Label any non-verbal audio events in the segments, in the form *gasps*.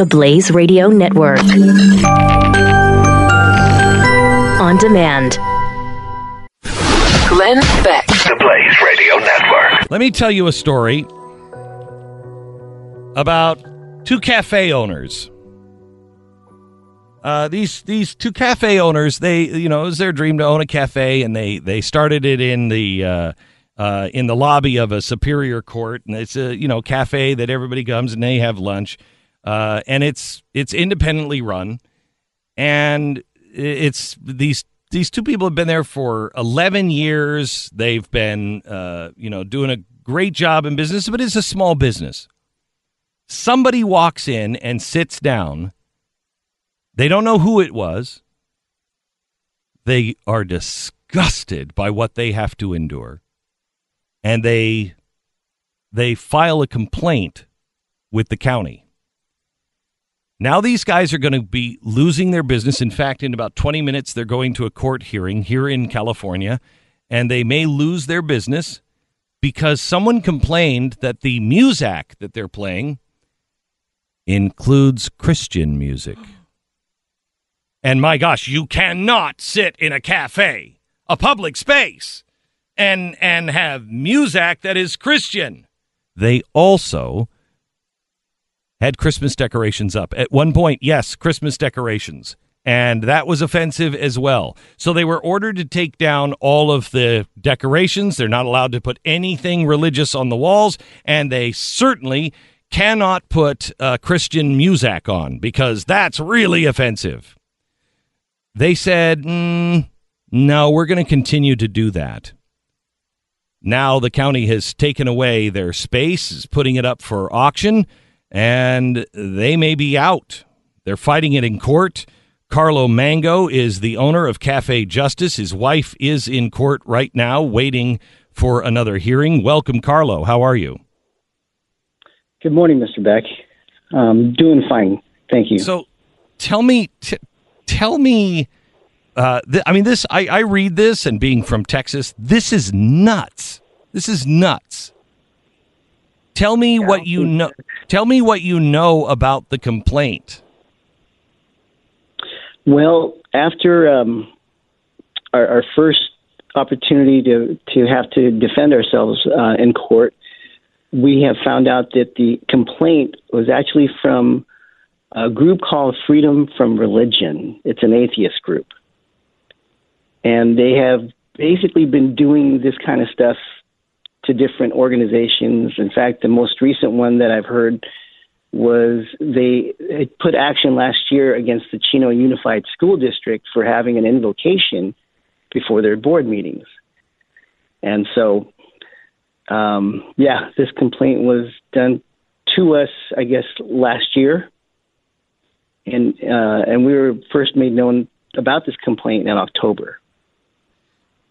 the Blaze Radio Network. On demand. Glenn Beck. The Blaze Radio Network. Let me tell you a story about two cafe owners. Uh, these these two cafe owners, they you know, it was their dream to own a cafe, and they they started it in the uh, uh, in the lobby of a superior court, and it's a you know cafe that everybody comes and they have lunch, uh, and it's it's independently run, and it's these these two people have been there for 11 years. They've been, uh, you know, doing a great job in business, but it's a small business. Somebody walks in and sits down. They don't know who it was. They are disgusted by what they have to endure. And they they file a complaint with the county. Now these guys are going to be losing their business. In fact, in about 20 minutes, they're going to a court hearing here in California, and they may lose their business because someone complained that the music that they're playing includes Christian music. *gasps* And my gosh, you cannot sit in a cafe, a public space, and and have music that is Christian. They also had Christmas decorations up. At one point, yes, Christmas decorations. And that was offensive as well. So they were ordered to take down all of the decorations. They're not allowed to put anything religious on the walls. And they certainly cannot put uh, Christian music on because that's really offensive. They said, mm, no, we're going to continue to do that. Now the county has taken away their space, is putting it up for auction and they may be out. They're fighting it in court. Carlo Mango is the owner of Cafe Justice. His wife is in court right now, waiting for another hearing. Welcome, Carlo. How are you? Good morning, Mr. Beck. Um, doing fine, thank you. So, tell me, t- tell me. Uh, th- I mean, this. I, I read this, and being from Texas, this is nuts. This is nuts. Tell me what you know. Tell me what you know about the complaint. Well, after um, our, our, first opportunity to to have to defend ourselves uh, in court, we have found out that the complaint was actually from a group called Freedom from Religion. It's an atheist group, and they have basically been doing this kind of stuff to different organizations. In fact, the most recent one that I've heard was they put action last year against the Chino Unified School District for having an invocation before their board meetings. And so, um, yeah, this complaint was done to us, I guess, last year. And, uh, and we were first made known about this complaint in October.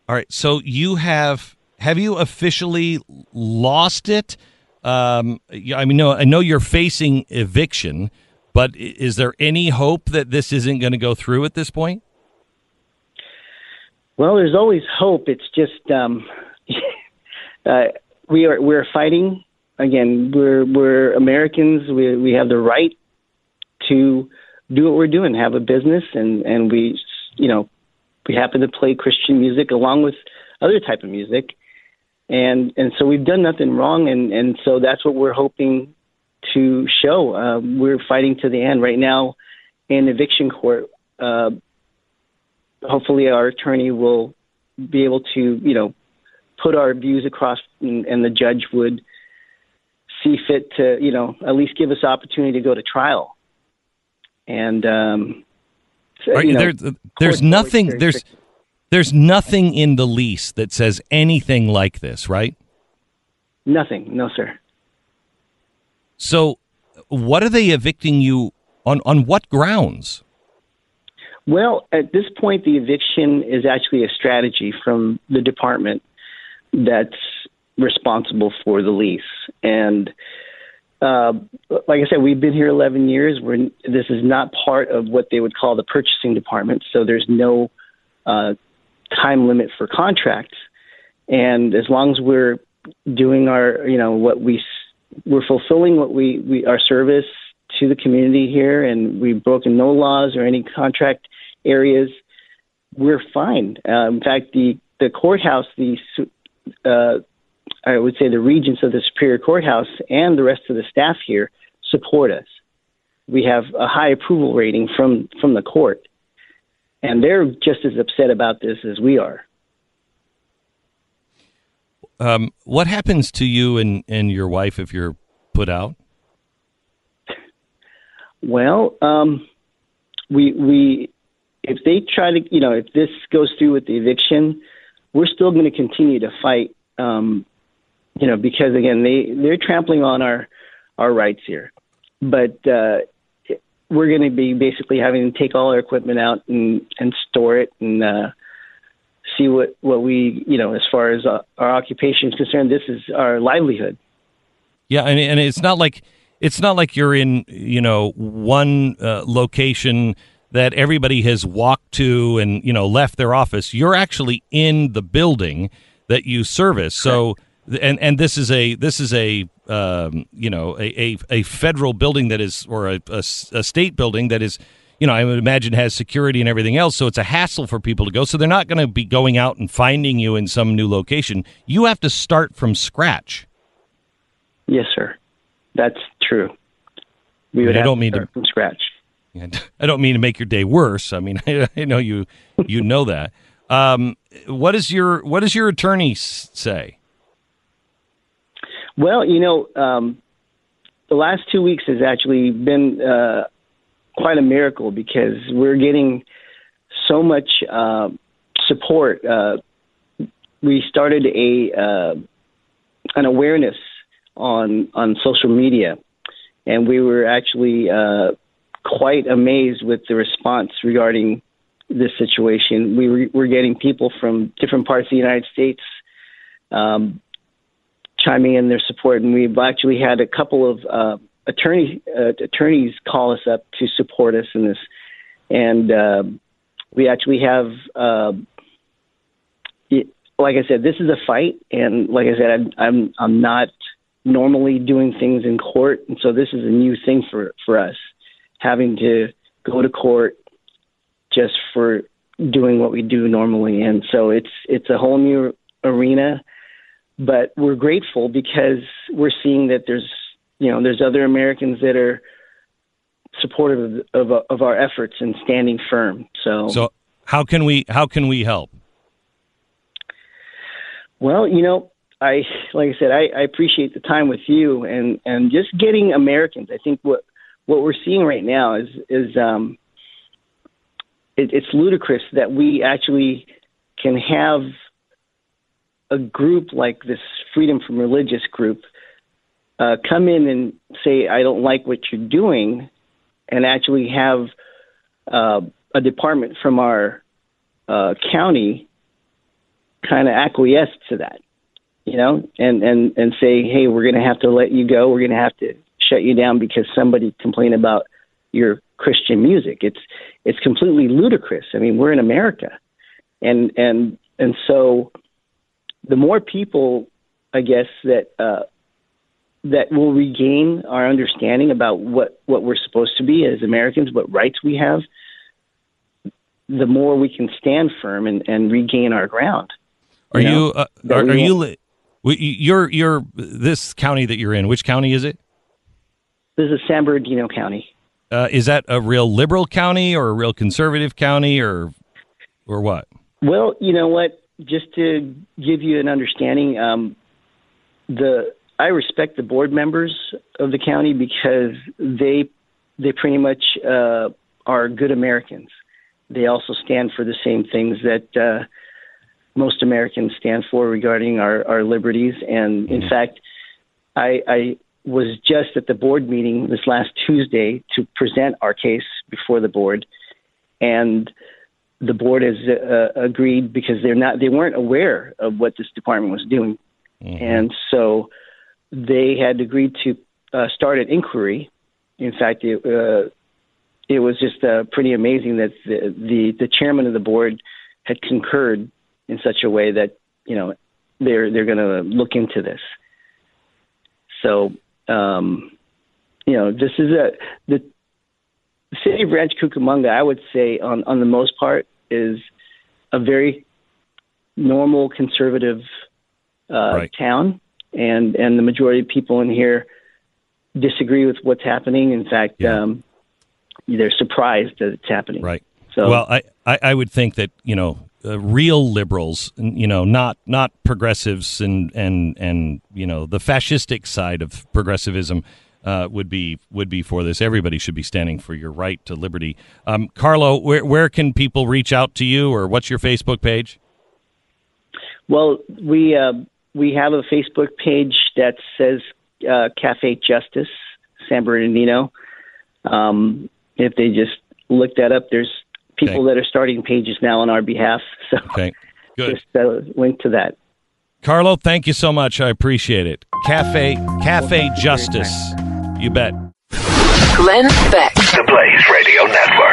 All right. So you have have you officially lost it? Um, I mean, no, I know you're facing eviction, but is there any hope that this isn't going to go through at this point? Well, there's always hope. It's just um, *laughs* uh, we are we're fighting again. We're we're Americans. We we have the right to do what we're doing, have a business, and and we you know we happen to play Christian music along with other type of music and and so we've done nothing wrong, and and so that's what we're hoping to show. Uh, we're fighting to the end right now in eviction court. Uh, hopefully, our attorney will be able to you know put our views across, and, and the judge would see fit to you know at least give us opportunity to go to trial. And um, so, you know, there, there's nothing. There's there's nothing in the lease that says anything like this, right? Nothing. No, sir. So, what are they evicting you on? On what grounds? Well, at this point, the eviction is actually a strategy from the department that's responsible for the lease. And uh, like I said, we've been here 11 years. We're, this is not part of what they would call the purchasing department, so there's no uh, time limit for contracts. And as long as we're doing our, you know, what we we're fulfilling what we, we our service to the community here, and we've broken no laws or any contract areas. We're fine. Uh, in fact, the the courthouse, the uh, I would say the regents of the Superior Courthouse and the rest of the staff here support us. We have a high approval rating from from the court, and they're just as upset about this as we are. Um, what happens to you and, and your wife if you're put out? Well, um, we we if they try to you know if this goes through with the eviction, we're still going to continue to fight. Um, you know because again they they're trampling on our our rights here, but uh, we're going to be basically having to take all our equipment out and and store it and uh, see what what we you know as far as uh, our occupation is concerned. This is our livelihood. Yeah, and and it's not like it's not like you're in you know one uh, location that everybody has walked to and you know left their office. You're actually in the building that you service. So and and this is a this is a um, you know a, a, a federal building that is or a, a, a state building that is you know I would imagine has security and everything else. So it's a hassle for people to go. So they're not going to be going out and finding you in some new location. You have to start from scratch. Yes, sir. That's true. We would I don't to mean to- from scratch. And *laughs* I don't mean to make your day worse. I mean, *laughs* I, know you you know that. Um, what is your what does your attorney say? Well, you know, um, the last two weeks has actually been uh, quite a miracle because we're getting so much uh, support. Uh, we started a uh, an awareness on on social media, and we were actually uh, quite amazed with the response regarding this situation. We were, were getting people from different parts of the United States. Um, chiming in their support, and we've actually had a couple of uh, attorney uh, attorneys call us up to support us in this, and uh, we actually have. Uh, like I said, this is a fight, and like I said, I'm I'm, I'm not normally doing things in court, and so this is a new thing for for us, having to go to court just for doing what we do normally, and so it's it's a whole new arena but we're grateful because we're seeing that there's you know there's other Americans that are supportive of, of, of our efforts and standing firm. So, So how can we how can we help? well, you know, I like I said, I, I appreciate the time with you and and just getting Americans. I think what what we're seeing right now is is um, it, it's ludicrous that we actually can have a group like this Freedom from Religious group uh, come in and say, I don't like what you're doing, and actually have uh, a department from our uh, county kind of acquiesce to that, you know, and, and, and say, hey, we're going to have to let you go. We're going to have to shut you down because somebody complained about your Christian music. It's it's completely ludicrous. I mean, we're in America, and and and so the more people, I guess that uh, that will regain our understanding about what what we're supposed to be as Americans, what rights we have, the more we can stand firm and, and regain our ground. Are know, you uh, are, are you li- you're you're this county that you're in? Which county is it? This is San Bernardino County. Uh, is that a real liberal county or a real conservative county or or what? Well, you know what? Just to give you an understanding, um, the I respect the board members of the county because they they pretty much uh, are good Americans. They also stand for the same things that uh, most Americans stand for regarding our, our liberties. And in fact, I, I was just at the board meeting this last Tuesday to present our case before the board, and the board has uh, agreed because they're not they weren't aware of what this department was doing, and so they had agreed to uh, start an inquiry. In fact, it uh, it was just uh, pretty amazing that the, the the chairman of the board had concurred in such a way that you know they're they're going to look into this. So um, you know, this is a the, city Cucamonga. I would say, on on the most part, is a very normal conservative uh, Right. town, and and the majority of people in here disagree with what's happening. In fact, Yeah. um, they're surprised that it's happening. Right. So, well, I, I, I would think that you know uh, real liberals, you know, not not progressives and and and you know the fascistic side of progressivism. Uh, would be would be for this. Everybody should be standing for your right to liberty. Um, Carlo, where where can people reach out to you, or what's your Facebook page? Well, we uh, we have a Facebook page that says uh, Cafe Justice San Bernardino. Um, if they just look that up, there's people Okay. that are starting pages now on our behalf. *laughs* So Okay, good. just uh, link to that. Carlo, thank you so much. I appreciate it. Cafe Cafe Justice. You bet. Glenn Beck. The Blaze Radio Network.